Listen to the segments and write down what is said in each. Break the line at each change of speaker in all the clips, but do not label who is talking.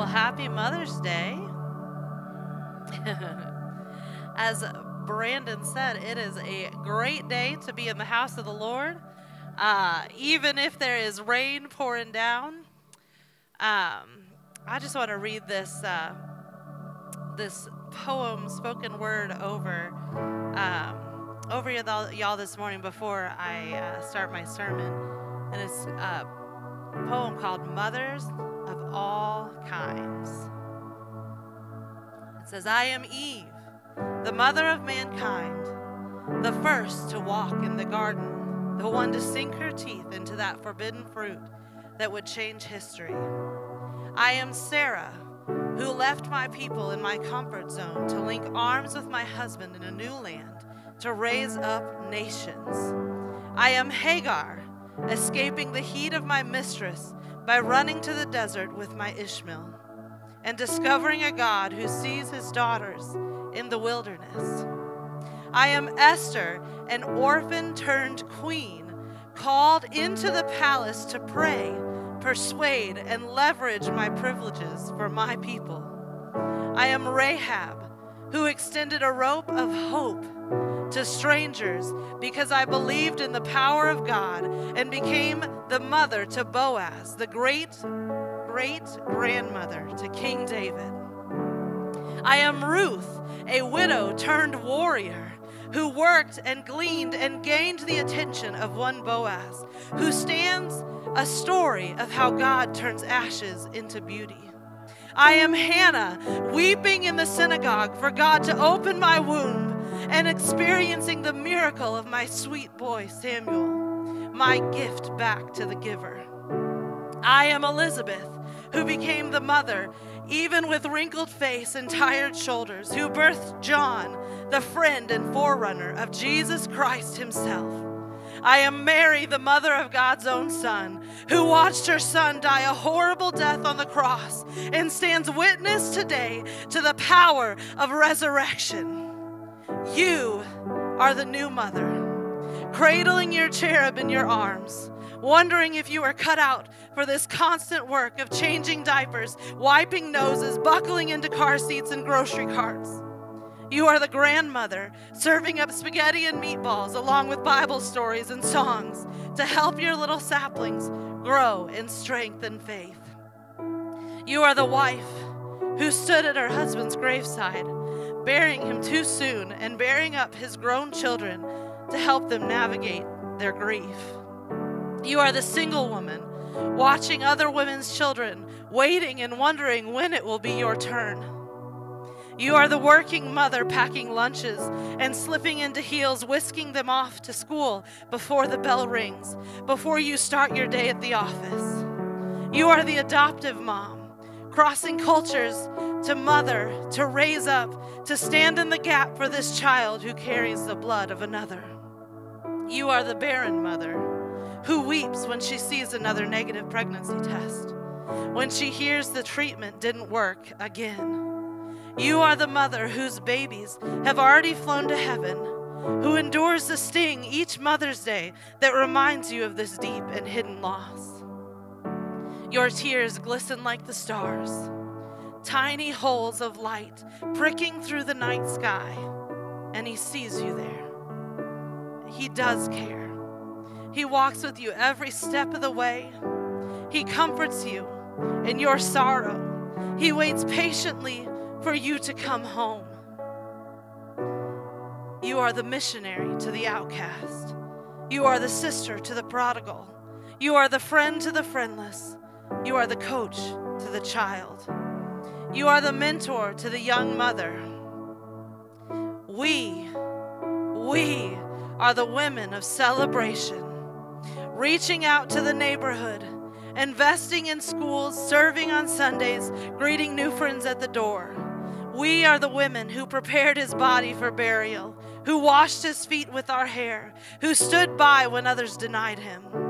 Well, happy Mother's Day. As Brandon said, it is a great day to be in the house of the Lord, uh, even if there is rain pouring down. Um, I just want to read this uh, this poem, spoken word, over um, over y'all, this morning before I uh, start my sermon, and it's a poem called "Mothers All Kinds." It says, "I am Eve, the mother of mankind, the first to walk in the garden, the one to sink her teeth into that forbidden fruit that would change history." I am Sarah, who left my people in my comfort zone to link arms with my husband in a new land to raise up nations. I am Hagar, escaping the heat of my mistress by running to the desert with my Ishmael and discovering a God who sees his daughters in the wilderness. I am Esther, an orphan turned queen, called into the palace to pray persuade, and leverage my privileges for my people. I am Rahab, who extended a rope of hope to strangers because I believed in the power of God and became the mother to Boaz, the great great grandmother to King David. I am Ruth, a widow turned warrior who worked and gleaned and gained the attention of one Boaz, who stands a story of how God turns ashes into beauty. I am Hannah, weeping in the synagogue for God to open my womb and experiencing the miracle of my sweet boy Samuel, my gift back to the giver. I am Elizabeth, who became the mother, even with wrinkled face and tired shoulders, who birthed John, the friend and forerunner of Jesus Christ himself. I am Mary, the mother of God's own Son, who watched her Son die a horrible death on the cross and stands witness today to the power of resurrection. You are the new mother, cradling your cherub in your arms, wondering if you are cut out for this constant work of changing diapers, wiping noses, buckling into car seats and grocery carts. You are the grandmother serving up spaghetti and meatballs along with Bible stories and songs to help your little saplings grow in strength and faith. You are the wife who stood at her husband's graveside, burying him too soon and bearing up his grown children to help them navigate their grief. You are the single woman watching other women's children, waiting and wondering when it will be your turn. You are the working mother packing lunches and slipping into heels, whisking them off to school before the bell rings, before you start your day at the office. You are the adoptive mom, crossing cultures to mother, to raise up, to stand in the gap for this child who carries the blood of another. You are the barren mother who weeps when she sees another negative pregnancy test, when she hears the treatment didn't work again you are the mother whose babies have already flown to heaven, who endures the sting each Mother's Day that reminds you of this deep and hidden loss. Your tears glisten like the stars, tiny holes of light pricking through the night sky, and He sees you there. He does care. He walks with you every step of the way. He comforts you in your sorrow. He waits patiently for you to come home. You are the missionary to the outcast. You are the sister to the prodigal. You are the friend to the friendless. You are the coach to the child. You are the mentor to the young mother. We, we are the women of celebration, reaching out to the neighborhood, investing in schools, serving on Sundays, greeting new friends at the door. We are the women who prepared his body for burial, who washed his feet with our hair, who stood by when others denied him.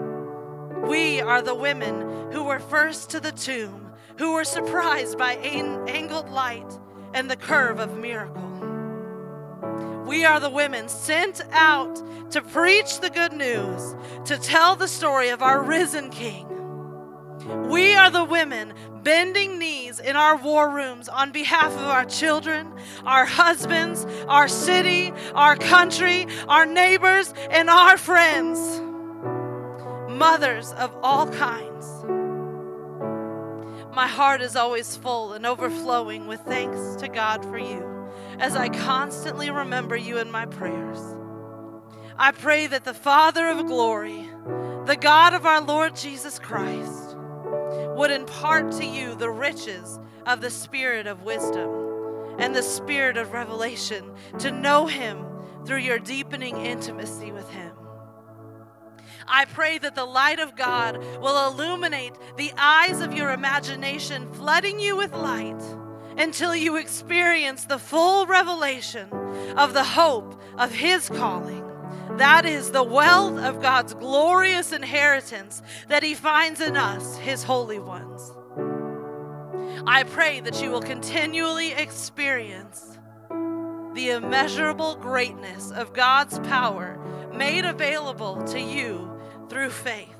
We are the women who were first to the tomb, who were surprised by angled light and the curve of miracle. We are the women sent out to preach the good news, to tell the story of our risen King. We are the women bending knees in our war rooms on behalf of our children, our husbands, our city, our country, our neighbors, and our friends. Mothers of all kinds. My heart is always full and overflowing with thanks to God for you as I constantly remember you in my prayers. I pray that the Father of glory, the God of our Lord Jesus Christ, would impart to you the riches of the spirit of wisdom and the spirit of revelation to know Him through your deepening intimacy with Him. I pray that the light of God will illuminate the eyes of your imagination, flooding you with light until you experience the full revelation of the hope of His calling that is the wealth of God's glorious inheritance that He finds in us, His holy ones. I pray that you will continually experience the immeasurable greatness of God's power made available to you through faith.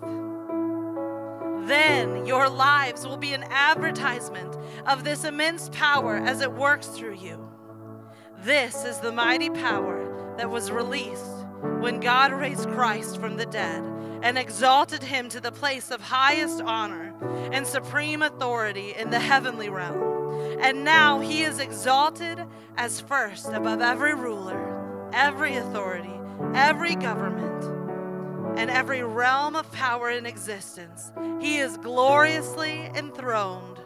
Then your lives will be an advertisement of this immense power as it works through you. This is the mighty power that was released when God raised Christ from the dead and exalted him to the place of highest honor and supreme authority in the heavenly realm. And now he is exalted as first above every ruler, every authority, every government, and every realm of power in existence. He is gloriously enthroned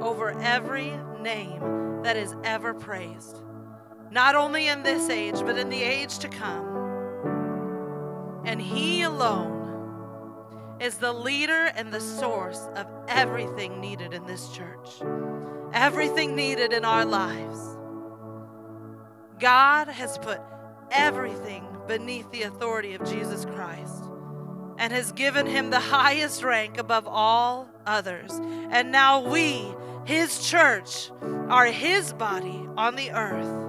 over every name that is ever praised, not only in this age, but in the age to come and He alone is the leader and the source of everything needed in this church, everything needed in our lives. God has put everything beneath the authority of Jesus Christ and has given him the highest rank above all others. And now we, his church, are his body on the earth,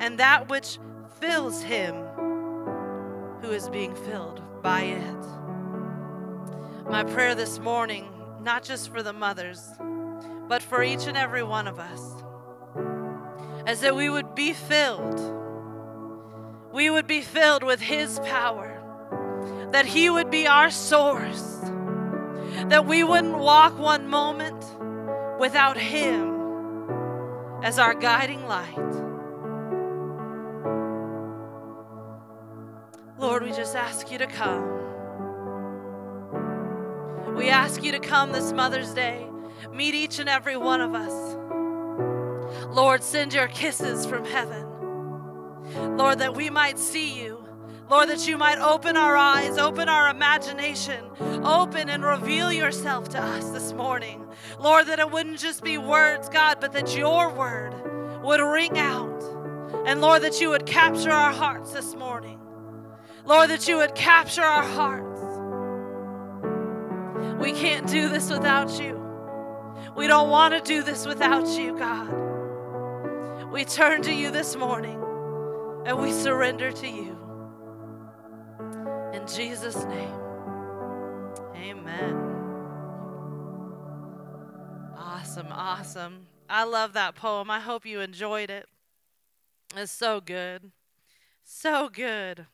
and that which fills him who is being filled by it. My prayer this morning, not just for the mothers, but for each and every one of us, is that we would be filled. We would be filled with His power, that He would be our source, that we wouldn't walk one moment without Him as our guiding light. Lord, we just ask you to come. We ask you to come this Mother's Day, meet each and every one of us. Lord, send your kisses from heaven. Lord, that we might see you. Lord, that you might open our eyes, open our imagination, open and reveal yourself to us this morning. Lord, that it wouldn't just be words, God, but that your word would ring out. And Lord, that you would capture our hearts this morning. Lord, that you would capture our hearts. We can't do this without you. We don't want to do this without you, God. We turn to you this morning and we surrender to you. In Jesus' name, amen. Awesome, awesome. I love that poem. I hope you enjoyed it. It's so good. So good.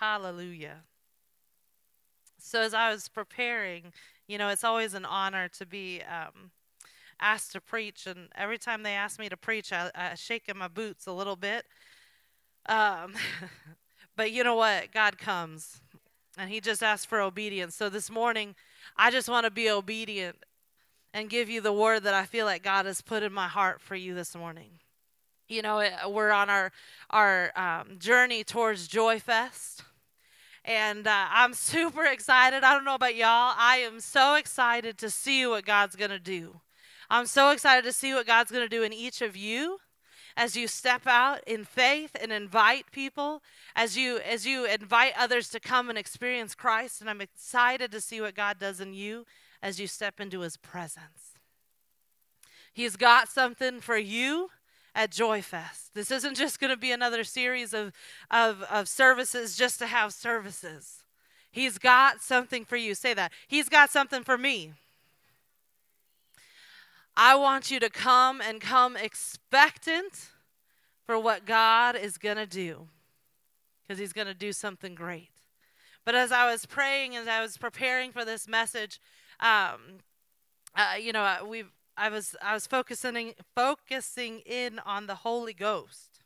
Hallelujah. So, as I was preparing, you know, it's always an honor to be um, asked to preach. And every time they ask me to preach, I, I shake in my boots a little bit. Um, but you know what? God comes and He just asked for obedience. So, this morning, I just want to be obedient and give you the word that I feel like God has put in my heart for you this morning. You know, we're on our our um, journey towards Joy Fest and uh, I'm super excited. I don't know about y'all. I am so excited to see what God's to do. I'm so excited to see what God's to do in each of you as you step out in faith and invite people as you as you invite others to come and experience Christ and I'm excited to see what God does in you as you step into his presence. He's got something for you at Joy Fest. This isn't just going to be another series of, of, of services just to have services. He's got something for you. Say that. He's got something for me. I want you to come and come expectant for what God is going to do because He's going to do something great. But as I was praying, as I was preparing for this message, um, uh, you know, we I was I was focusing focusing in on the Holy Ghost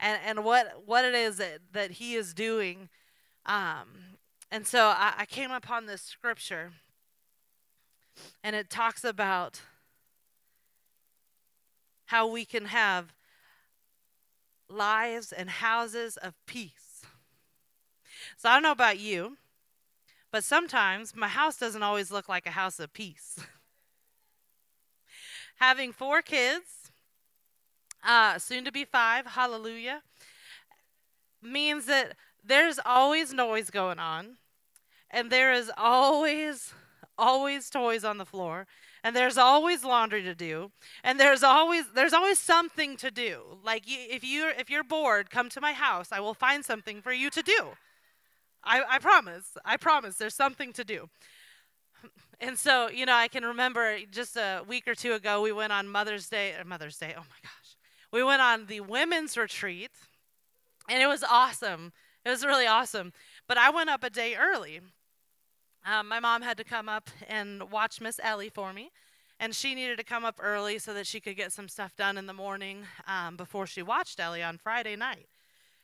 and and what what it is that that He is doing. Um, and so I, I came upon this scripture, and it talks about how we can have lives and houses of peace. So I don't know about you, but sometimes my house doesn't always look like a house of peace. Having four kids, uh, soon to be five, hallelujah, means that there's always noise going on, and there is always, always toys on the floor, and there's always laundry to do and there's always there's always something to do. Like if you if you're bored come to my house. I will find something for you to do. I, I promise. I promise there's something to do. And so you know i can remember just a week or two ago we went on mother's day or mother's day oh my gosh. We went on the women's retreat and it was awesome. It was really awesome. But i went up a day early um, my mom had to come up and watch Miss Ellie for me, and she needed to come up early so that she could get some stuff done in the morning um, before she watched Ellie on Friday night.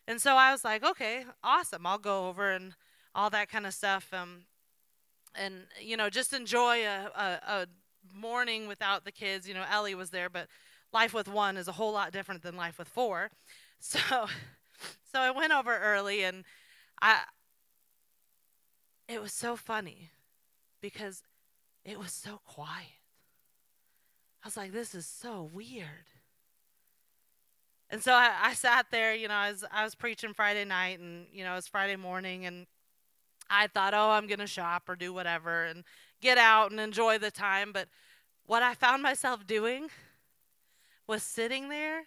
And so I was like, okay, awesome. I'll go over and all that kind of stuff. Um, and, you know, just enjoy a, a, a morning without the kids. You know, Ellie was there, but life with one is a whole lot different than life with four. So, so I went over early and I, it was so funny because it was so quiet. I was like, this is so weird. And so I, I sat there, you know, I was, I was preaching Friday night and, you know, it was Friday morning and I thought, oh, I'm going to shop or do whatever and get out and enjoy the time. But what I found myself doing was sitting there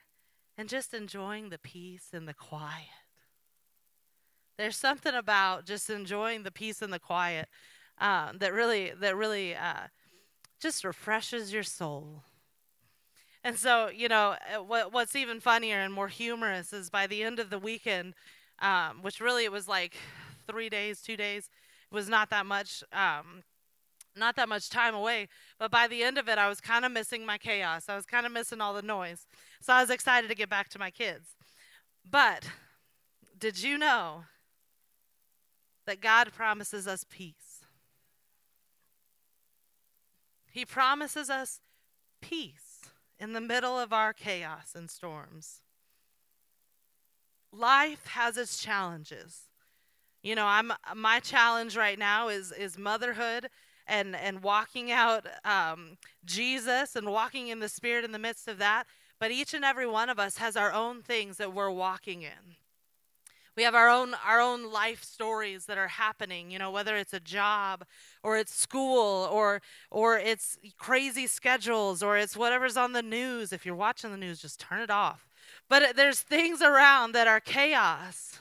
and just enjoying the peace and the quiet. There's something about just enjoying the peace and the quiet uh, that really that really uh, just refreshes your soul. And so, you know, uh, what, what's even funnier and more humorous is by the end of the weekend, um, which really it was like three days, two days, it was not that much, um, not that much time away. But by the end of it, I was kind of missing my chaos. I was kind of missing all the noise. So I was excited to get back to my kids. But did you know that God promises us peace. He promises us peace in the middle of our chaos and storms. Life has its challenges. You know, I'm my challenge right now is is motherhood and and walking out um, Jesus and walking in the Spirit in the midst of that. But each and every one of us has our own things that we're walking in we have our own our own life stories that are happening you know whether it's a job or it's school or or it's crazy schedules or it's whatever's on the news. If you're watching the news just turn it off. But there's things around that are chaos.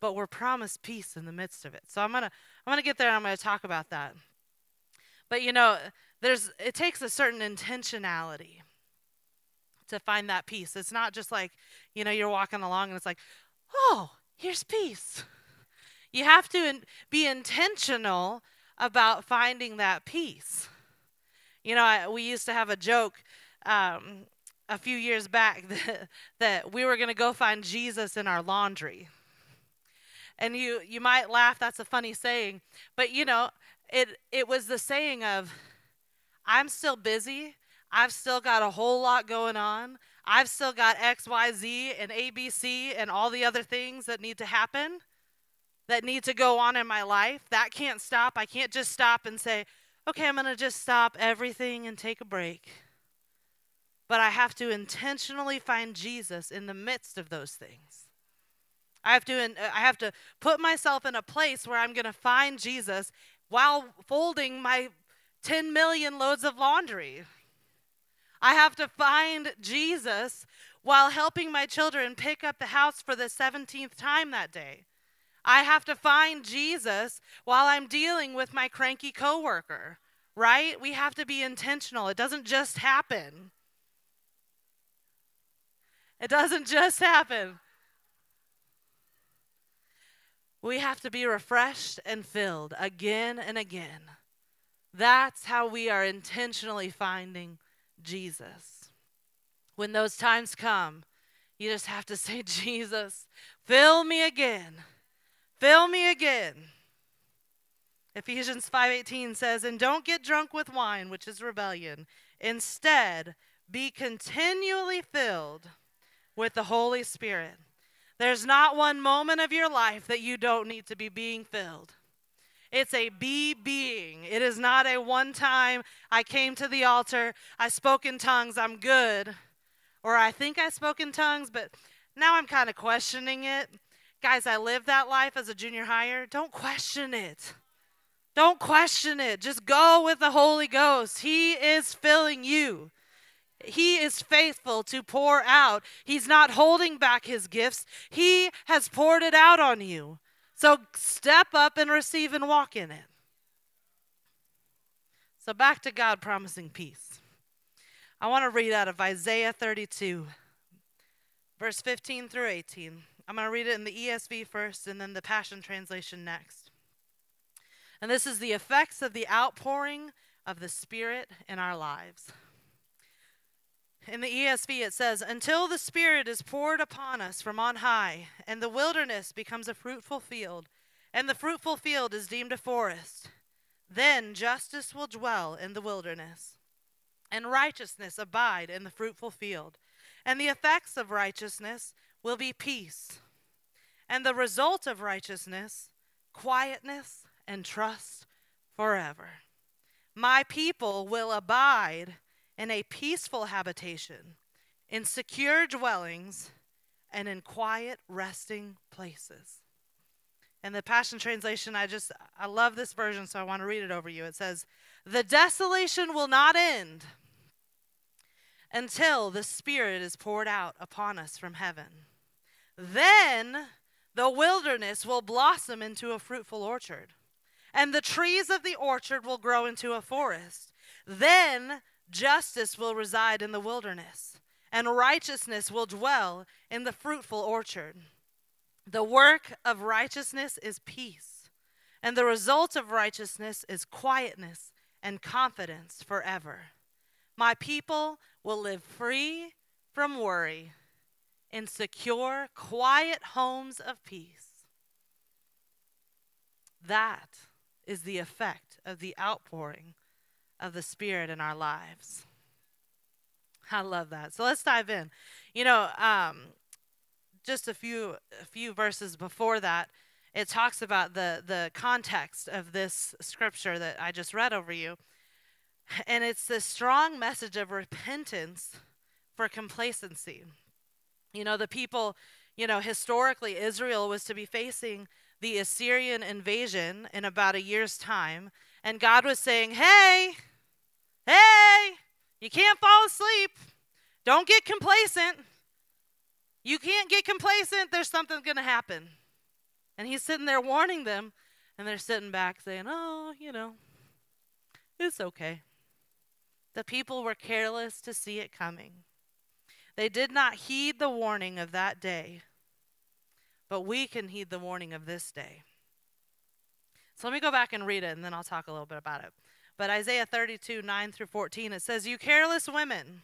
But we're promised peace in the midst of it. So i'm gonna i'm gonna get there and i'm gonna talk about that. But you know there's it takes a certain intentionality to find that peace. It's not just like, you know, you're walking along and it's like, oh, here's peace. You have to in, be intentional about finding that peace. You know, I, we used to have a joke um, a few years back that, that we were going to go find Jesus in our laundry. And you, you might laugh, that's a funny saying, but you know, it, it was the saying of, I'm still busy I've still got a whole lot going on. I've still got X, Y, Z, and ABC and all the other things that need to happen, that need to go on in my life. That can't stop. I can't just stop and say, okay, I'm going to just stop everything and take a break. But I have to intentionally find Jesus in the midst of those things. I have to, uh, I have to put myself in a place where I'm going to find Jesus while folding my 10 million loads of laundry. I have to find Jesus while helping my children pick up the house for the 17th time that day. I have to find Jesus while I'm dealing with my cranky coworker right? We have to be intentional. It doesn't just happen. It doesn't just happen. We have to be refreshed and filled again and again. That's how we are intentionally finding Jesus. When those times come, you just have to say, Jesus, fill me again. Fill me again. Ephesians 5:18 says, "And don't get drunk with wine, which is rebellion. Instead, be continually filled with the Holy Spirit." There's not one moment of your life that you don't need to be being filled. It's a be being. It is not a one time, I came to the altar, I spoke in tongues, I'm good. Or I think I spoke in tongues, but now I'm kind of questioning it. Guys, I lived that life as a junior higher. Don't question it. Don't question it. Just go with the Holy Ghost. He is filling you. He is faithful to pour out. He's not holding back his gifts. He has poured it out on you. So step up and receive and walk in it. So back to God promising peace. I want to read out of Isaiah 32, verse 15 through 18. I'm going to read it in the ESV first and then the Passion Translation next. And this is the effects of the outpouring of the Spirit in our lives. In the ESV, it says, Until the Spirit is poured upon us from on high, and the wilderness becomes a fruitful field, and the fruitful field is deemed a forest, then justice will dwell in the wilderness, and righteousness abide in the fruitful field. And the effects of righteousness will be peace, and the result of righteousness, quietness and trust forever. My people will abide in a peaceful habitation, in secure dwellings, and in quiet resting places. And the Passion Translation, I just, I love this version, so I want to read it over you. It says, The desolation will not end until the Spirit is poured out upon us from heaven. Then the wilderness will blossom into a fruitful orchard, and the trees of the orchard will grow into a forest. Then Justice will reside in the wilderness, and righteousness will dwell in the fruitful orchard. The work of righteousness is peace, and the result of righteousness is quietness and confidence forever. My people will live free from worry in secure, quiet homes of peace. That is the effect of the outpouring of the Spirit in our lives. I love that. So let's dive in. You know, um, just a few a few verses before that, it talks about the the context of this scripture that I just read over you, and it's this strong message of repentance for complacency. You know, the people, you know, historically Israel was to be facing the Assyrian invasion in about a year's time, and God was saying, "Hey, Hey, you can't fall asleep. Don't get complacent. You can't get complacent. There's something going to happen. And he's sitting there warning them, and they're sitting back saying, Oh, you know, it's okay. The people were careless to see it coming. They did not heed the warning of that day, but we can heed the warning of this day. So let me go back and read it, and then I'll talk a little bit about it. But Isaiah 32, 9 through 14, it says, You careless women,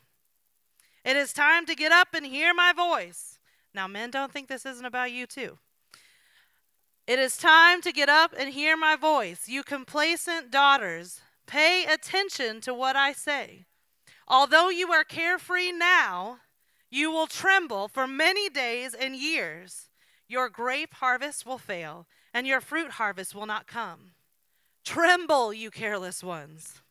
it is time to get up and hear my voice. Now, men, don't think this isn't about you, too. It is time to get up and hear my voice. You complacent daughters, pay attention to what I say. Although you are carefree now, you will tremble for many days and years. Your grape harvest will fail, and your fruit harvest will not come. Tremble, you careless ones.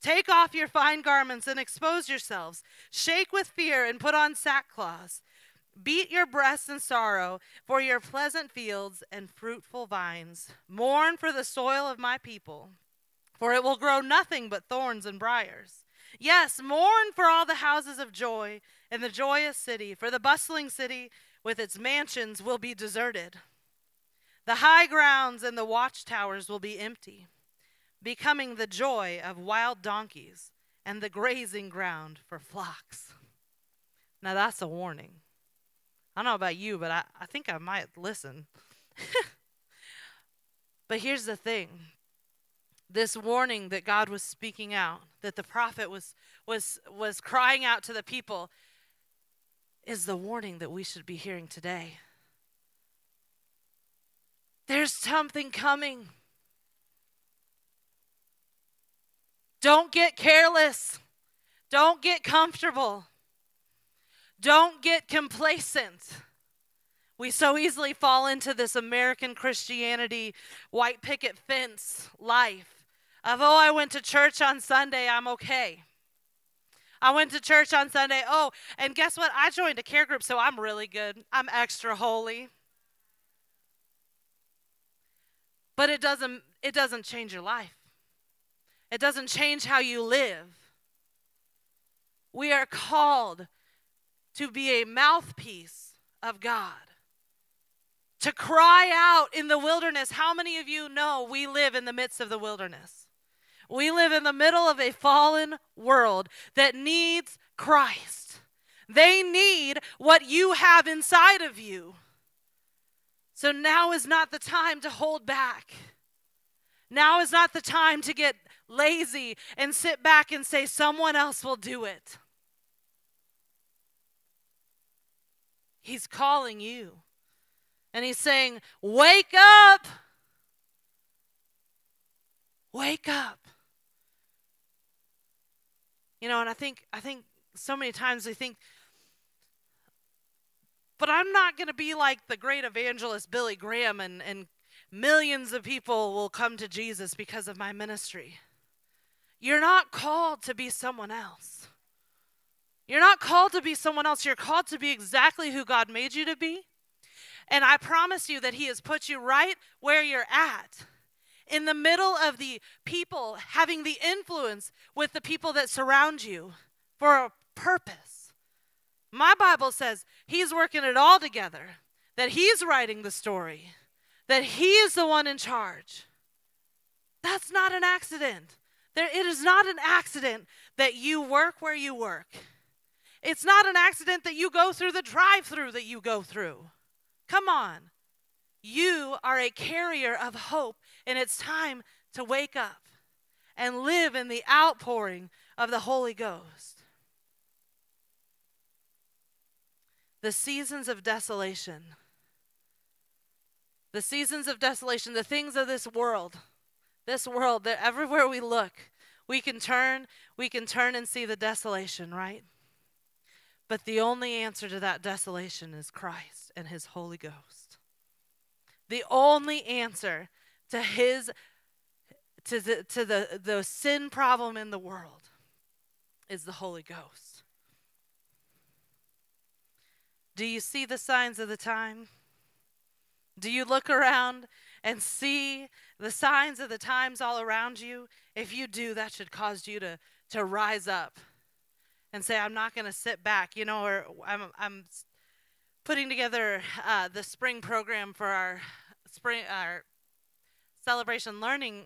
Take off your fine garments and expose yourselves. Shake with fear and put on sackcloth. Beat your breasts in sorrow for your pleasant fields and fruitful vines. Mourn for the soil of my people, for it will grow nothing but thorns and briers. Yes, mourn for all the houses of joy in the joyous city, for the bustling city with its mansions will be deserted. The high grounds and the watchtowers will be empty. Becoming the joy of wild donkeys and the grazing ground for flocks. Now that's a warning. I don't know about you, but I, I think I might listen. but here's the thing this warning that God was speaking out, that the prophet was, was, was crying out to the people, is the warning that we should be hearing today. There's something coming. Don't get careless. Don't get comfortable. Don't get complacent. We so easily fall into this American Christianity, white picket fence life of, oh, I went to church on Sunday, I'm okay. I went to church on Sunday. Oh, and guess what? I joined a care group, so I'm really good. I'm extra holy. But it doesn't it doesn't change your life. It doesn't change how you live. We are called to be a mouthpiece of God. To cry out in the wilderness. How many of you know we live in the midst of the wilderness? We live in the middle of a fallen world that needs Christ. They need what you have inside of you. So now is not the time to hold back. Now is not the time to get lazy and sit back and say, someone else will do it. He's calling you. And he's saying, Wake up! Wake up. You know, and I think I think so many times we think but I'm not to be like the great evangelist Billy Graham and, and millions of people will come to Jesus because of my ministry. You're not called to be someone else. You're not called to be someone else. You're called to be exactly who God made you to be. And I promise you that He has put you right where you're at. In the middle of the people having the influence with the people that surround you for a purpose. My Bible says He's working it all together, that He's writing the story, that He is the one in charge. That's not an accident. There, it is not an accident that you work where you work. It's not an accident that you go through the drive through that you go through. Come on. You are a carrier of hope, and it's time to wake up and live in the outpouring of the Holy Ghost. The seasons of desolation, the seasons of desolation, the things of this world, this world, that everywhere we look, we can turn, we can turn and see the desolation, right? But the only answer to that desolation is Christ and His Holy Ghost. The only answer to His to the to the, the sin problem in the world is the Holy Ghost. Do you see the signs of the time? Do you look around and see the signs of the times all around you? If you do, that should cause you to, to rise up and say, I'm not going to sit back, you know, or I'm, I'm putting together uh, the spring program for our spring, our celebration learning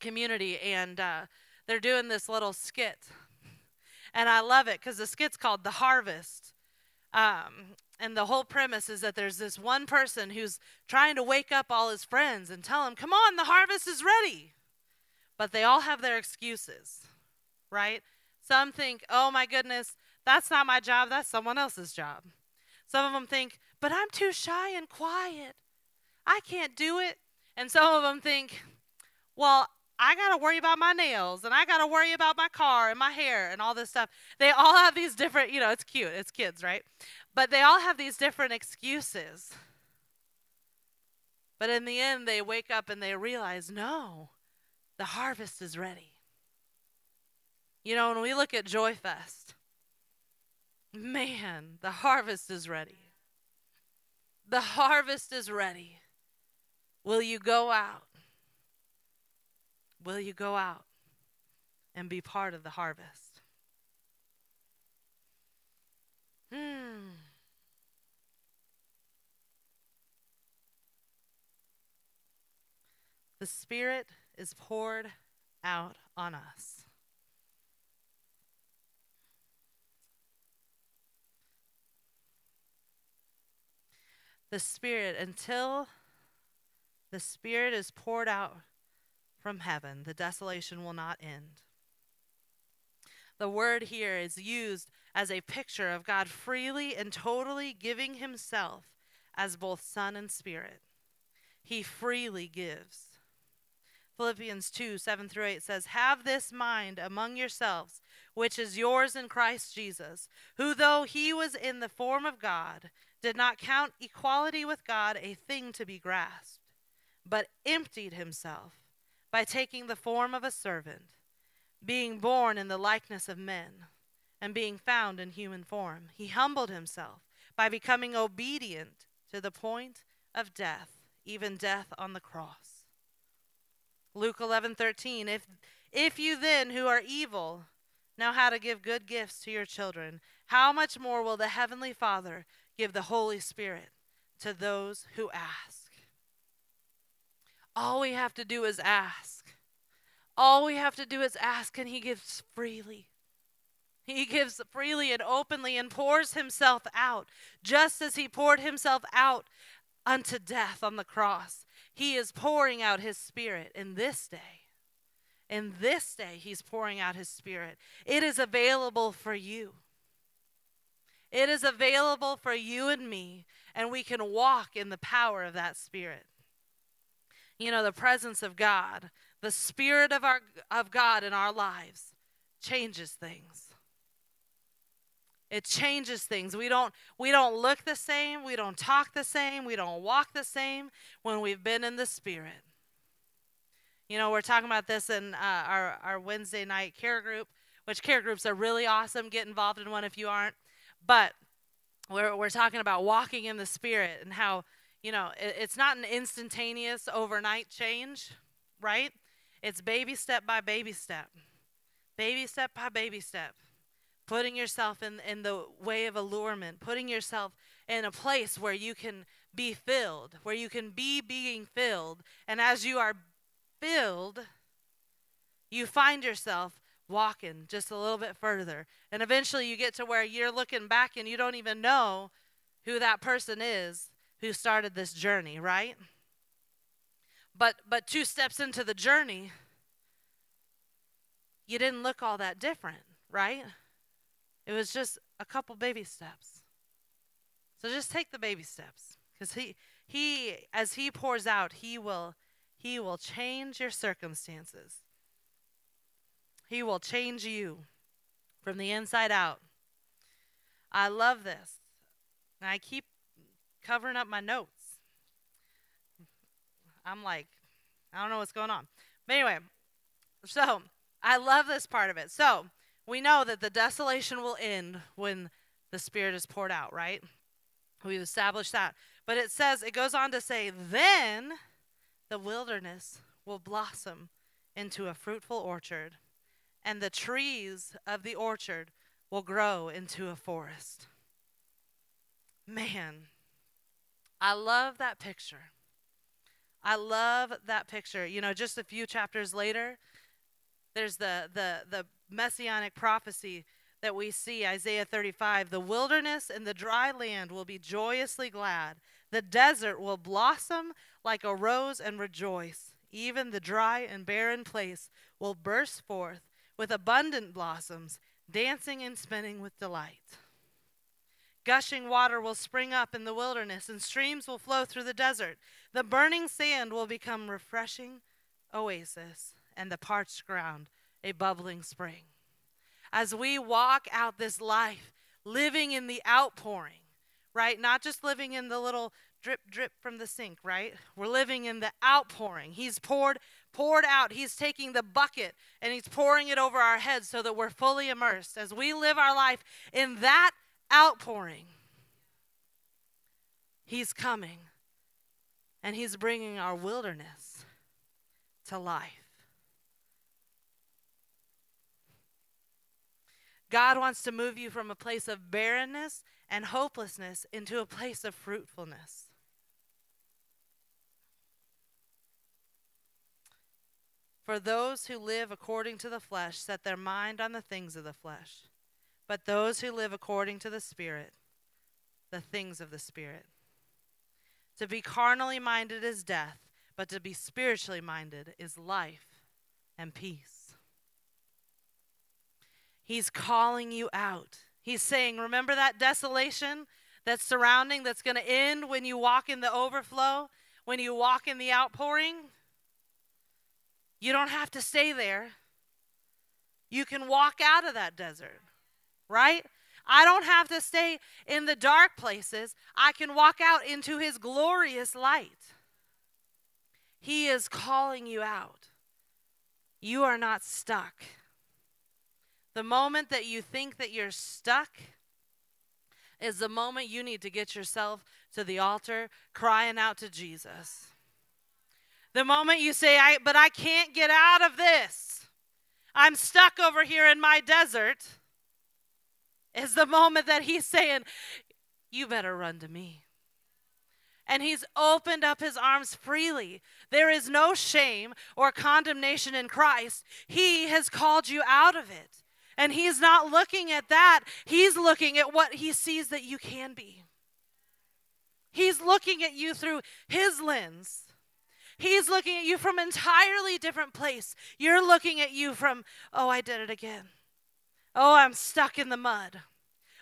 community, and uh, they're doing this little skit. And I love it because the skit's called The Harvest. Um, and the whole premise is that there's this one person who's trying to wake up all his friends and tell them, come on, the harvest is ready. But they all have their excuses, right? Some think, oh my goodness, that's not my job, that's someone else's job. Some of them think, but I'm too shy and quiet. I can't do it. And some of them think, well, I got to worry about my nails and I got to worry about my car and my hair and all this stuff. They all have these different, you know, it's cute, it's kids, right? But they all have these different excuses. But in the end, they wake up and they realize, no, the harvest is ready. You know, when we look at Joy Fest, man, the harvest is ready. The harvest is ready. Will you go out? Will you go out and be part of the harvest? Hmm. The Spirit is poured out on us. The Spirit, until the Spirit is poured out from heaven, the desolation will not end. The word here is used as a picture of God freely and totally giving Himself as both Son and Spirit. He freely gives. Philippians 2 7 through 8 says, Have this mind among yourselves, which is yours in Christ Jesus, who, though he was in the form of God, did not count equality with God a thing to be grasped, but emptied himself by taking the form of a servant, being born in the likeness of men, and being found in human form. He humbled himself by becoming obedient to the point of death, even death on the cross. Luke 11:13 If if you then who are evil know how to give good gifts to your children, how much more will the heavenly Father give the Holy Spirit to those who ask? All we have to do is ask. All we have to do is ask and he gives freely. He gives freely and openly and pours himself out, just as he poured himself out unto death on the cross. He is pouring out his spirit in this day. In this day, he's pouring out his spirit. It is available for you. It is available for you and me, and we can walk in the power of that spirit. You know, the presence of God, the spirit of our of God in our lives changes things. It changes things. We don't we don't look the same, we don't talk the same, we don't walk the same when we've been in the spirit. You know, we're talking about this in uh, our our Wednesday night care group, which care groups are really awesome. Get involved in one if you aren't. But we're we're talking about walking in the spirit and how you know it, it's not an instantaneous overnight change, right? It's baby step by baby step, baby step by baby step putting yourself in, in the way of allurement, putting yourself in a place where you can be filled, where you can be being filled. And as you are filled, you find yourself walking just a little bit further. And eventually you get to where you're looking back and you don't even know who that person is who started this journey, right? But but two steps into the journey, you didn't look all that different, right? It was just a couple baby steps. So just take the baby steps cuz he he as he pours out, he will he will change your circumstances. He will change you from the inside out. I love this. I keep covering up my notes. I'm like, I don't know what's going on. But anyway, so I love this part of it. So we know that the desolation will end when the Spirit is poured out, right? We've established that. But it says, it goes on to say, then the wilderness will blossom into a fruitful orchard, and the trees of the orchard will grow into a forest. Man, I love that picture. I love that picture. You know, just a few chapters later, there's the the the messianic prophecy that we see, Isaiah 35 the wilderness and the dry land will be joyously glad. The desert will blossom like a rose and rejoice. Even the dry and barren place will burst forth with abundant blossoms, dancing and spinning with delight. Gushing water will spring up in the wilderness, and streams will flow through the desert. The burning sand will become refreshing oasis, and the parched ground a bubbling spring. As we walk out this life, living in the outpouring, right? Not just living in the little drip drip from the sink, right? We're living in the outpouring. He's poured poured out. He's taking the bucket and he's pouring it over our heads so that we're fully immersed as we live our life in that outpouring. He's coming and he's bringing our wilderness to life. God wants to move you from a place of barrenness and hopelessness into a place of fruitfulness. For those who live according to the flesh set their mind on the things of the flesh, but those who live according to the Spirit, the things of the Spirit. To be carnally minded is death, but to be spiritually minded is life and peace. He's calling you out. He's saying, Remember that desolation that's surrounding, that's going to end when you walk in the overflow, when you walk in the outpouring? You don't have to stay there. You can walk out of that desert, right? I don't have to stay in the dark places. I can walk out into His glorious light. He is calling you out. You are not stuck. The moment that you think that you're stuck is the moment you need to get yourself to the altar crying out to Jesus. The moment you say, I, but I can't get out of this, I'm stuck over here in my desert, is the moment that he's saying, You better run to me. And he's opened up his arms freely. There is no shame or condemnation in Christ. He has called you out of it. And he's not looking at that, he's looking at what he sees that you can be. He's looking at you through his lens. He's looking at you from an entirely different place. You're looking at you from, oh, I did it again. Oh, I'm stuck in the mud.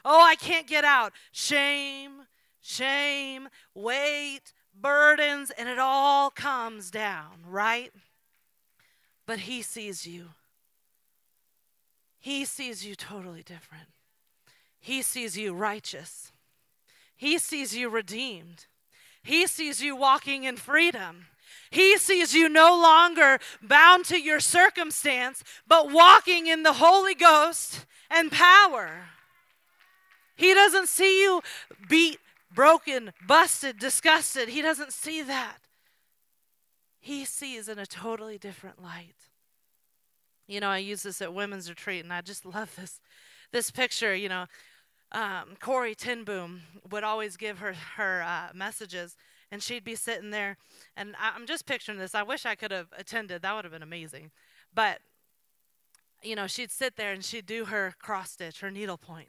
Oh, I can't get out. Shame, shame, weight, burdens, and it all comes down, right? But he sees you. He sees you totally different. He sees you righteous. He sees you redeemed. He sees you walking in freedom. He sees you no longer bound to your circumstance, but walking in the Holy Ghost and power. He doesn't see you beat, broken, busted, disgusted. He doesn't see that. He sees in a totally different light. You know, I use this at women's retreat, and I just love this this picture. You know, um, Corrie ten Boom would always give her her uh, messages, and she'd be sitting there, and I, am just picturing this. I wish I could have attended. That would have been amazing. But, you know, she'd sit there and she'd do her cross stitch, her needle point.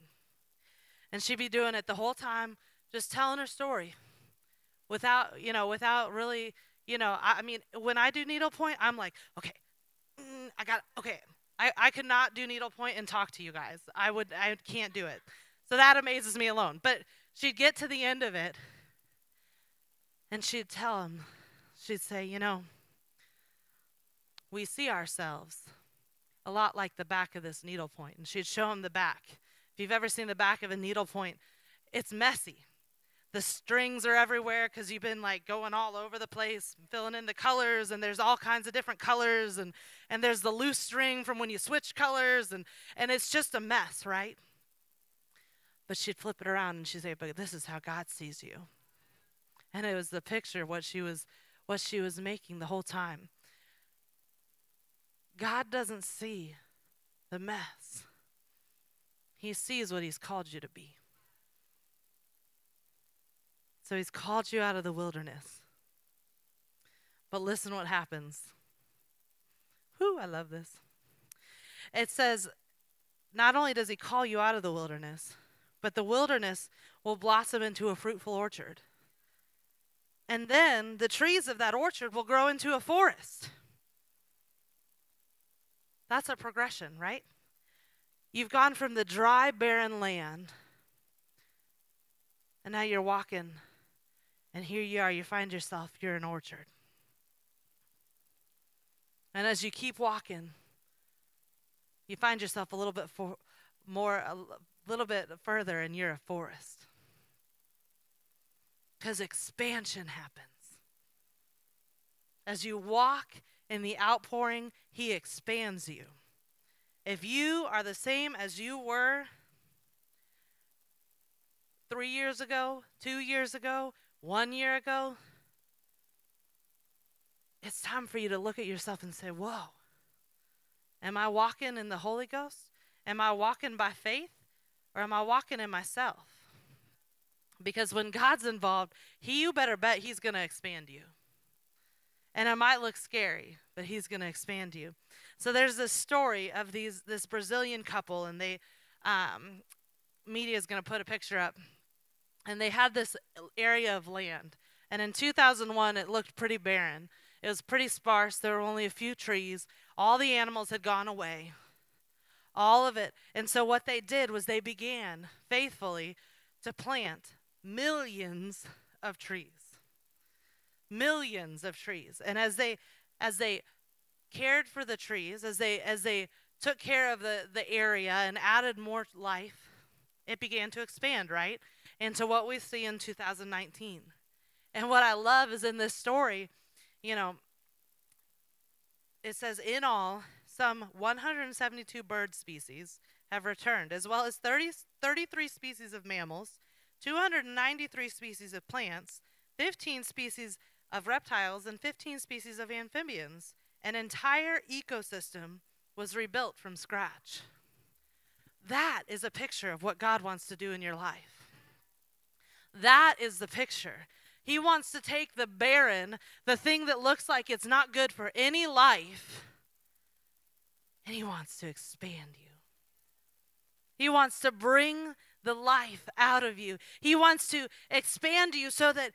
And she'd be doing it the whole time, just telling her story without, you know, without really, you know, I, I mean, when I do needle point, I'm like, okay, mm, I got, okay, I, I could not do needle point and talk to you guys. I would, I can't do it. So that amazes me alone. But she'd get to the end of it and she'd tell him, she'd say, You know, we see ourselves a lot like the back of this needlepoint. And she'd show him the back. If you've ever seen the back of a needlepoint, it's messy. The strings are everywhere because you've been like going all over the place, filling in the colors, and there's all kinds of different colors, and, and there's the loose string from when you switch colors, and, and it's just a mess, right? But she'd flip it around and she'd say, But this is how God sees you and it was the picture what she was what she was making the whole time. God doesn't see the mess. He sees what he's called you to be. So he's called you out of the wilderness. But listen what happens. Whew, I love this. It says, not only does he call you out of the wilderness, but the wilderness will blossom into a fruitful orchard. And then the trees of that orchard will grow into a forest. That's a progression, right? You've gone from the dry, barren land, and now you're walking, and here you are, you find yourself, you're an orchard. And as you keep walking, you find yourself a little bit for, more, a little bit further, and you're a forest. Because expansion happens. As you walk in the outpouring, He expands you. If you are the same as you were three years ago, two years ago, one year ago, it's time for you to look at yourself and say, Whoa, am I walking in the Holy Ghost? Am I walking by faith? Or am I walking in myself? Because when God's involved, he you better bet he's going to expand you. And it might look scary, but He's going to expand you. So there's this story of these this Brazilian couple, and they um, media is going to put a picture up, and they had this area of land, and in 2001 it looked pretty barren. It was pretty sparse. There were only a few trees. All the animals had gone away. All of it. And so what they did was they began faithfully to plant millions of trees. Millions of trees. And as they as they cared for the trees, as they as they took care of the, the area and added more life, it began to expand, right? Into what we see in 2019. And what I love is in this story, you know, it says in all, some 172 bird species have returned, as well as 30, 33 species of mammals, 293 species of plants, 15 species of reptiles, and 15 species of amphibians. An entire ecosystem was rebuilt from scratch. That is a picture of what God wants to do in your life. That is the picture. He wants to take the barren, the thing that looks like it's not good for any life, and He wants to expand you. He wants to bring the life out of you. He wants to expand you so that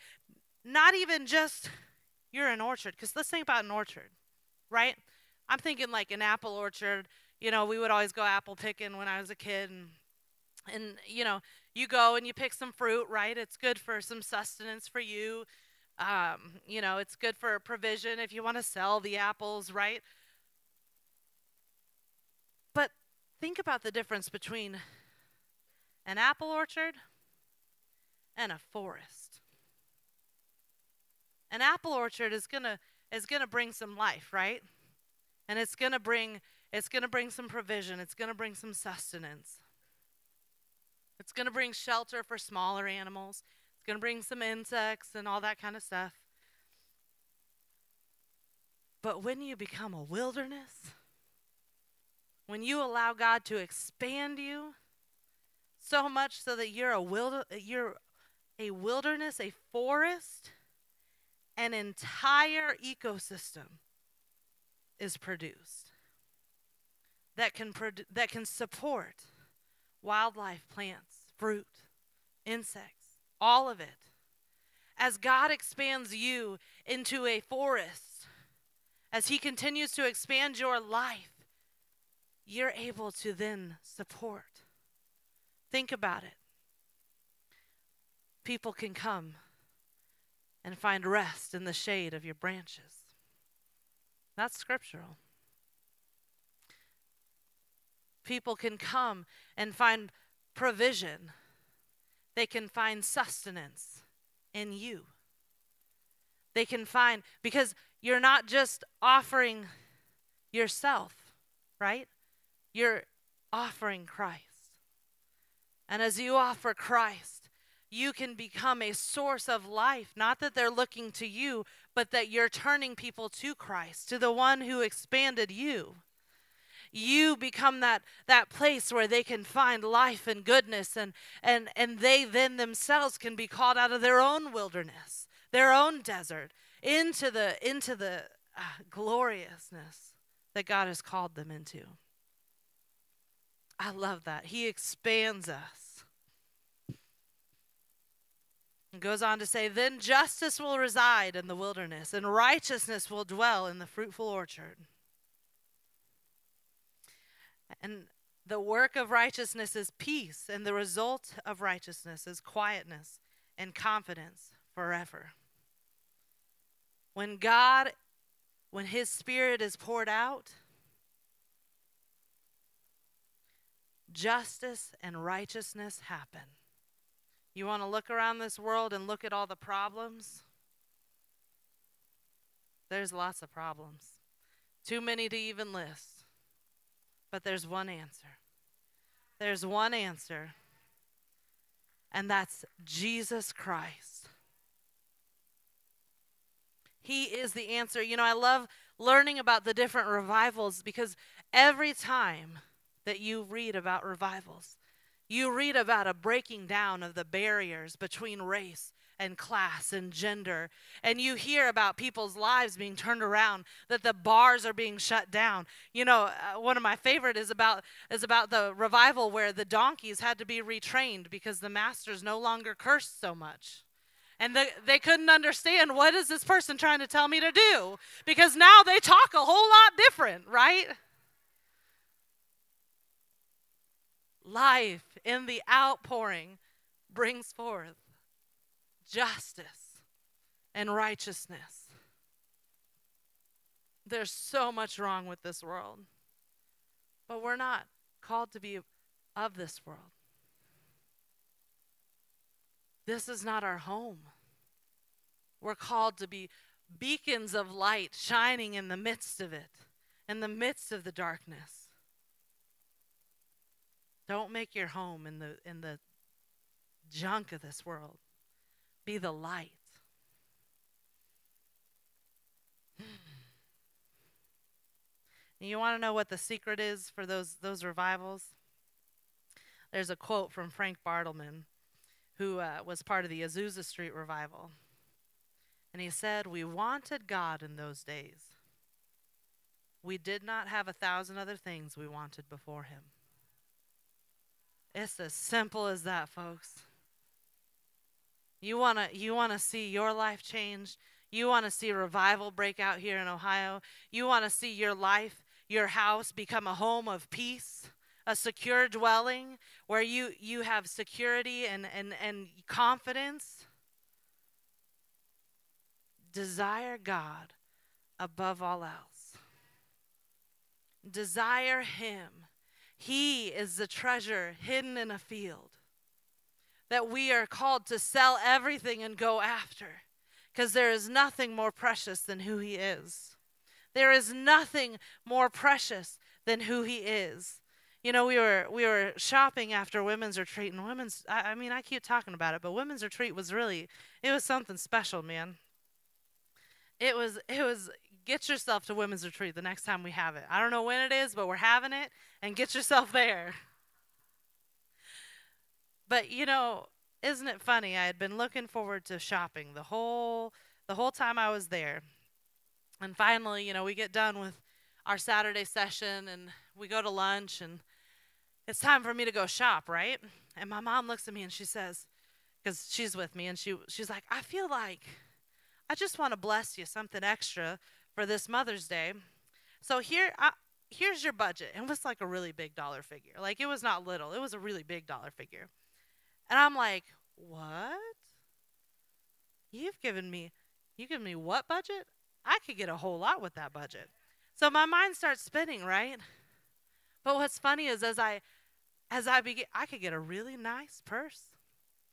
not even just you're an orchard, because let's think about an orchard, right? I'm thinking like an apple orchard. You know, we would always go apple picking when I was a kid, and and you know, you go and you pick some fruit, right? It's good for some sustenance for you. Um, you know, it's good for provision if you want to sell the apples, right? But think about the difference between an apple orchard and a forest. An apple orchard is gonna is gonna bring some life, right? And it's gonna bring it's gonna bring some provision. It's gonna bring some sustenance. It's gonna bring shelter for smaller animals. It's gonna bring some insects and all that kind of stuff. But when you become a wilderness, when you allow God to expand you so much so that you're a wild, you're a wilderness, a forest, an entire ecosystem is produced that can produ- that can support wildlife, plants, fruit, insects, all of it. As God expands you into a forest, as He continues to expand your life, you're able to then support. Think about it. People can come and find rest in the shade of your branches. That's scriptural. People can come and find provision, they can find sustenance in you. They can find, because you're not just offering yourself, right? You're offering Christ. And as you offer Christ, you can become a source of life. Not that they're looking to you, but that you're turning people to Christ, to the one who expanded you. You become that, that place where they can find life and goodness, and, and, and they then themselves can be called out of their own wilderness, their own desert, into the, into the uh, gloriousness that God has called them into. I love that. He expands us. Goes on to say, Then justice will reside in the wilderness, and righteousness will dwell in the fruitful orchard. And the work of righteousness is peace, and the result of righteousness is quietness and confidence forever. When God, when His Spirit is poured out, justice and righteousness happen. You want to look around this world and look at all the problems? There's lots of problems. Too many to even list. But there's one answer. There's one answer, and that's Jesus Christ. He is the answer. You know, I love learning about the different revivals because every time that you read about revivals. You read about a breaking down of the barriers between race and class and gender. And you hear about people's lives being turned around, that the bars are being shut down. You know, uh, one of my favorite is about is about the revival where the donkeys had to be retrained because the masters no longer cursed so much. And the, they couldn't understand what is this person trying to tell me to do because now they talk a whole lot different, right? Life in the outpouring brings forth justice and righteousness. There's so much wrong with this world, but we're not called to be of this world. This is not our home. We're called to be beacons of light shining in the midst of it, in the midst of the darkness. Don't make your home in the in the junk of this world. Be the light. you want to know what the secret is for those those revivals? There's a quote from Frank Bartleman, who uh, was part of the Azusa Street revival, and he said, "We wanted God in those days. We did not have a thousand other things we wanted before Him." It's as simple as that, folks. You want to you want to see your life change? You want to see revival break out here in Ohio? You want to see your life, your house become a home of peace, a secure dwelling where you you have security and and and confidence? Desire God above all else. Desire him he is the treasure hidden in a field that we are called to sell everything and go after because there is nothing more precious than who He is. There is nothing more precious than who He is. You know, we were we were shopping after women's retreat, and women's. I, I mean, I keep talking about it, but women's retreat was really it was something special, man. It was it was get yourself to women's retreat the next time we have it. I don't know when it is, but we're having it, and get yourself there. But you know, isn't it funny? I had been looking forward to shopping the whole the whole time I was there. And finally, you know, we get done with our Saturday session and we go to lunch and it's time for me to go shop, right? And my mom looks at me and she says, because she's with me, and she she's like, I feel like I just want to bless you something extra for this Mother's Day. So here, I, here's your budget. It was like a really big dollar figure. Like it was not little. It was a really big dollar figure. And I'm like, what? You've given me, you give me what budget? I could get a whole lot with that budget. So my mind starts spinning, right? But what's funny is as I, as I begin, I could get a really nice purse,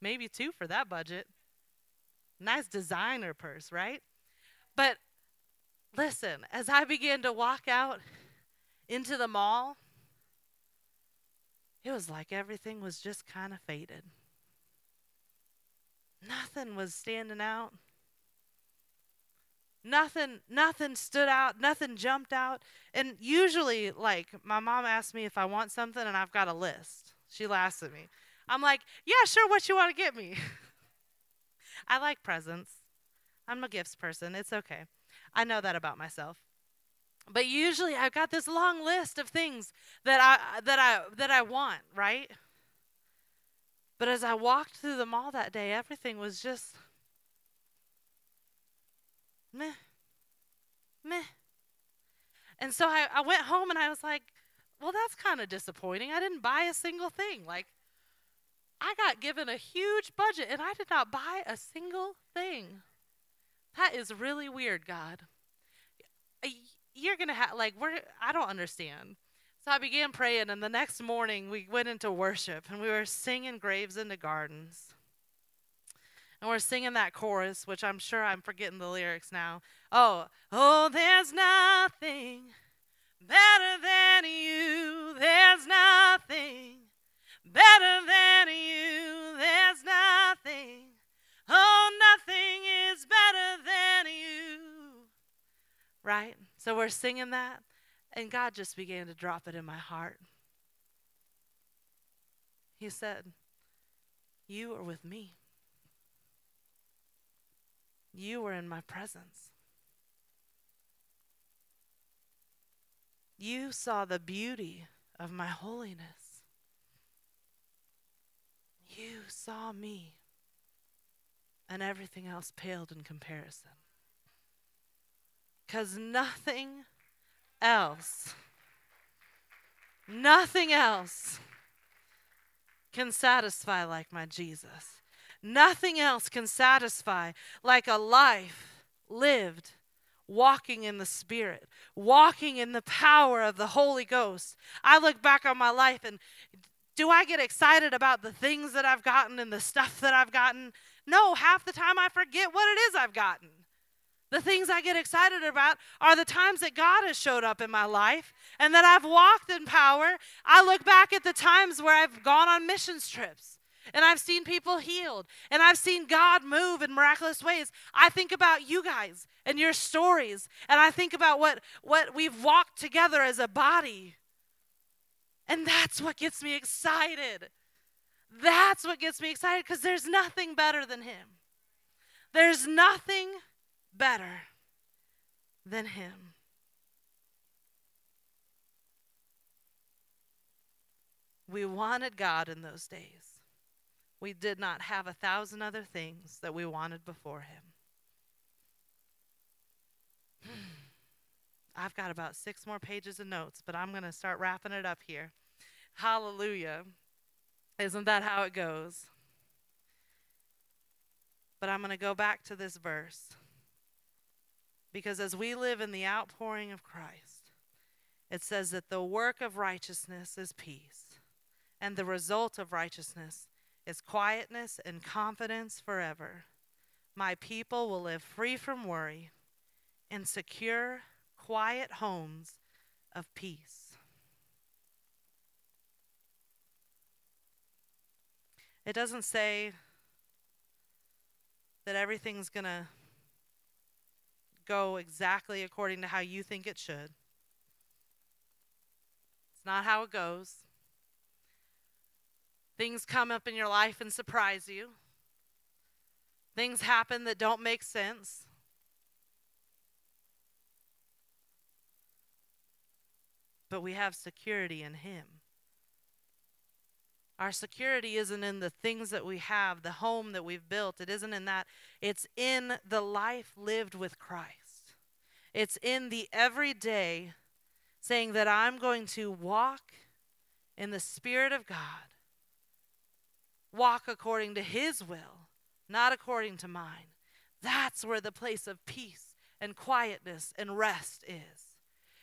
maybe two for that budget. Nice designer purse, right? But Listen, as I began to walk out into the mall, it was like everything was just kind of faded. Nothing was standing out. Nothing nothing stood out, nothing jumped out. And usually like my mom asks me if I want something and I've got a list. She laughs at me. I'm like, "Yeah, sure, what you want to get me?" I like presents. I'm a gifts person. It's okay. I know that about myself. But usually I've got this long list of things that I that I that I want, right? But as I walked through the mall that day, everything was just meh. Meh. And so I, I went home and I was like, well, that's kind of disappointing. I didn't buy a single thing. Like, I got given a huge budget and I did not buy a single thing. That is really weird, God. You're going to have, like, we're, I don't understand. So I began praying, and the next morning we went into worship and we were singing Graves into Gardens. And we're singing that chorus, which I'm sure I'm forgetting the lyrics now. Oh, oh, there's nothing better than you. There's nothing better than you. There's nothing Oh, nothing is better than you. Right? So we're singing that, and God just began to drop it in my heart. He said, You are with me. you were in my presence. You saw the beauty of my holiness. You saw me, and everything else paled in comparison. Because nothing else, nothing else can satisfy like my Jesus. Nothing else can satisfy like a life lived walking in the Spirit, walking in the power of the Holy Ghost. I look back on my life and do I get excited about the things that I've gotten and the stuff that I've gotten? No, half the time I forget what it is I've gotten. The things I get excited about are the times that God has showed up in my life and that I've walked in power. I look back at the times where I've gone on missions trips and I've seen people healed and I've seen God move in miraculous ways. I think about you guys and your stories and I think about what what we've walked together as a body. And that's what gets me excited. That's what gets me excited because there's nothing better than him. There's nothing better than him. We wanted God in those days. We did not have a thousand other things that we wanted before him. I've got about six more pages of notes, but I'm going to start wrapping it up here. Hallelujah. Isn't that how it goes? But I'm going to go back to this verse. Because as we live in the outpouring of Christ, it says that the work of righteousness is peace, and the result of righteousness is quietness and confidence forever. My people will live free from worry in secure, quiet homes of peace. It doesn't say that everything's going to go exactly according to how you think it should. It's not how it goes. Things come up in your life and surprise you. Things happen that don't make sense. But we have security in Him. Our security isn't in the things that we have, the home that we've built. It isn't in that. It's in the life lived with Christ. It's in the everyday saying that I'm going to walk in the Spirit of God, walk according to His will, not according to mine. That's where the place of peace and quietness and rest is.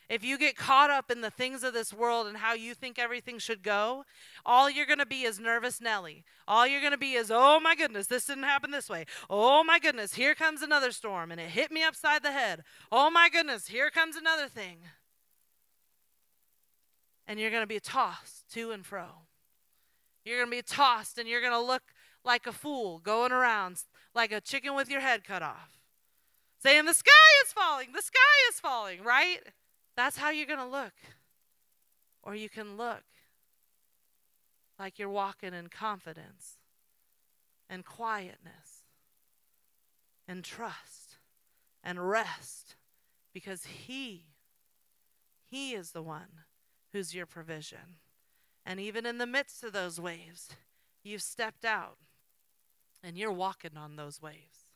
If you get caught up in the things of this world and how you think everything should go, all you're going to be is nervous Nelly. All you're going to be is, oh my goodness, this didn't happen this way. Oh my goodness, here comes another storm and it hit me upside the head. Oh my goodness, here comes another thing. And you're going to be tossed to and fro. You're going to be tossed and you're going to look like a fool going around like a chicken with your head cut off, saying, The sky is falling, the sky is falling, right? That's how you're going to look. Or you can look like you're walking in confidence and quietness and trust and rest because He, He is the one who's your provision. And even in the midst of those waves, you've stepped out and you're walking on those waves.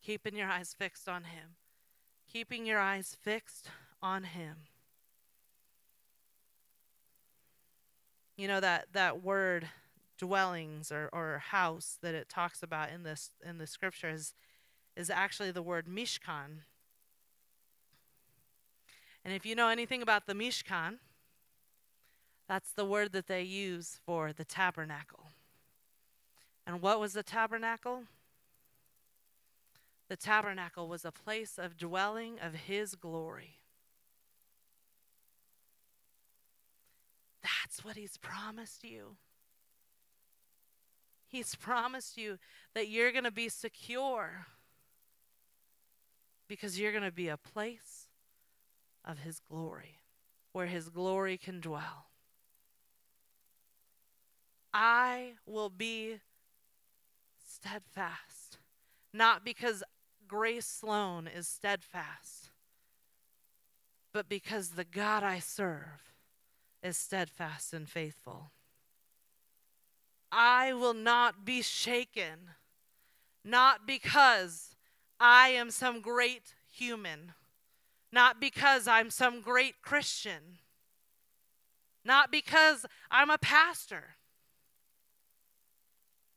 Keeping your eyes fixed on Him keeping your eyes fixed on him. You know that that word dwellings or, or house that it talks about in this in the scripture is, is actually the word mishkan. And if you know anything about the mishkan, that's the word that they use for the tabernacle. And what was the tabernacle? The tabernacle was a place of dwelling of his glory. That's what he's promised you. He's promised you that you're going to be secure because you're going to be a place of his glory where his glory can dwell. I will be steadfast not because Grace Sloan is steadfast, but because the God I serve is steadfast and faithful. I will not be shaken, not because I am some great human, not because I'm some great Christian, not because I'm a pastor.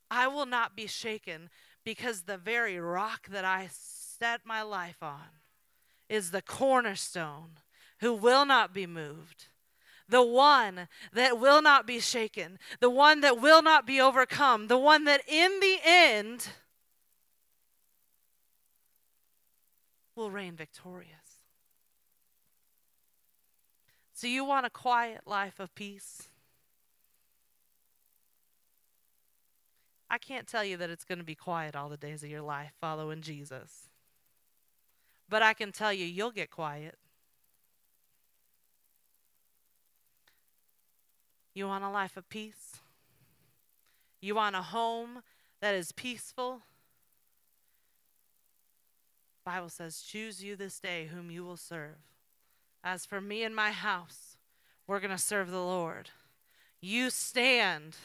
I will not be shaken because the very rock that I set my life on is the cornerstone who will not be moved, the one that will not be shaken, the one that will not be overcome, the one that in the end will reign victorious. So, you want a quiet life of peace? I can't tell you that it's going to be quiet all the days of your life following Jesus. But I can tell you, you'll get quiet. You want a life of peace? You want a home that is peaceful? Bible says, "Choose you this day whom you will serve." As for me and my house, we're going to serve the Lord. You stand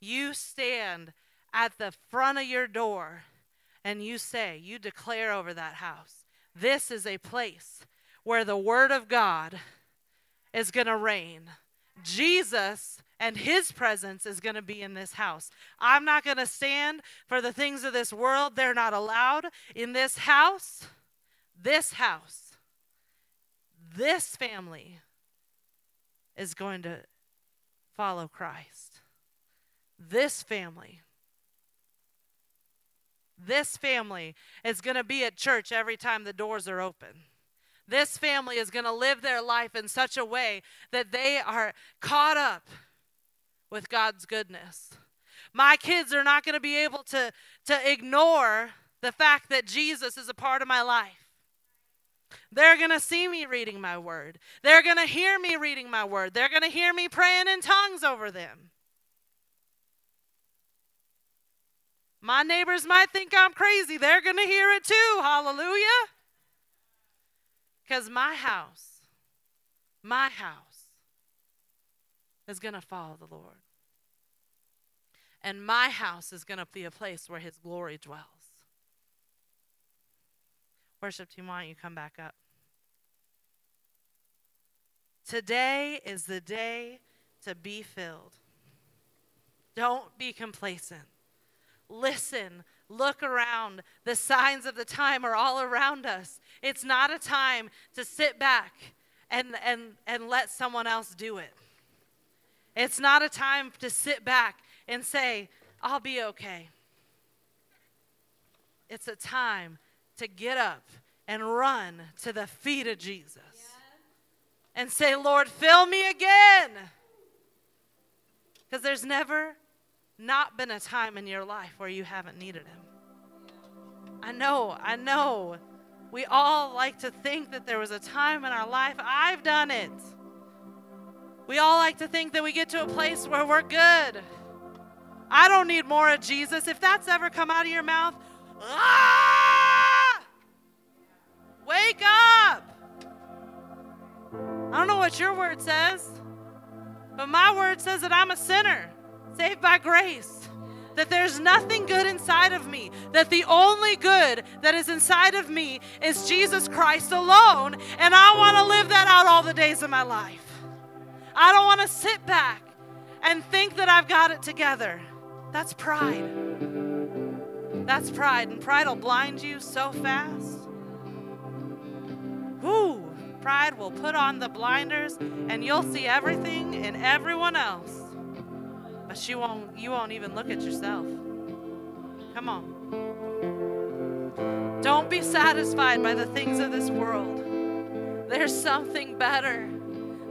you stand at the front of your door and you say, you declare over that house, this is a place where the Word of God is going to reign. Jesus and his presence is going to be in this house. I'm not going to stand for the things of this world. They're not allowed in this house. This house, this family is going to follow Christ. This family, this family is going to be at church every time the doors are open. This family is going to live their life in such a way that they are caught up with God's goodness. My kids are not going to be able to, to ignore the fact that Jesus is a part of my life. They're going to see me reading my word. They're going to hear me reading my word. They're going to hear me praying in tongues over them. My neighbors might think I'm crazy. They're going to hear it too. Hallelujah. Because my house, my house is going to follow the Lord. And my house is going to be a place where his glory dwells. Worship team, why don't you come back up? Today is the day to be filled. Don't be complacent. Listen, look around. The signs of the time are all around us. It's not a time to sit back and, and, and let someone else do it. It's not a time to sit back and say, I'll be okay. It's a time to get up and run to the feet of Jesus and say, Lord, fill me again. Because there's never not been a time in your life where you haven't needed Him. I know, I know. We all like to think that there was a time in our life. I've done it. We all like to think that we get to a place where we're good. I don't need more of Jesus. If that's ever come out of your mouth, ah! Wake up! I don't know what your word says, but my word says that I'm a sinner saved by grace. That there's nothing good inside of me. That the only good that is inside of me is Jesus Christ alone. And I want to live that out all the days of my life. I don't want to sit back and think that I've got it together. That's pride. That's pride. And pride will blind you so fast. Whoo! Pride will put on the blinders and you'll see everything in everyone else but you won't you won't even look at yourself. Come on. Don't be satisfied by the things of this world. There's something better.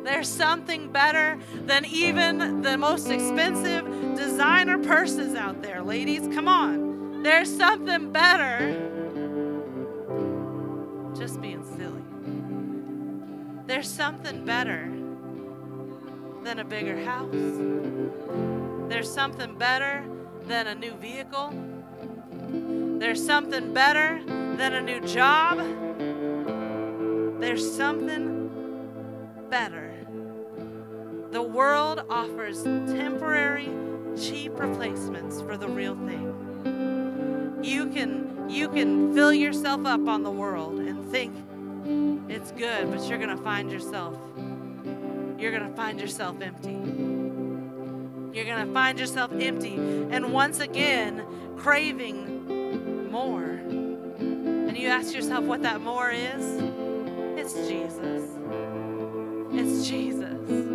There's something better than even the most expensive designer purses out there, ladies. Come on. There's something better. Just being silly. There's something better than a bigger house. There's something better than a new vehicle. There's something better than a new job. There's something better. The world offers temporary, cheap replacements for the real thing. You can you can fill yourself up on the world and think it's good, but you're going to find yourself you're going to find yourself empty. You're going to find yourself empty and once again craving more. And you ask yourself what that more is? It's Jesus. It's Jesus.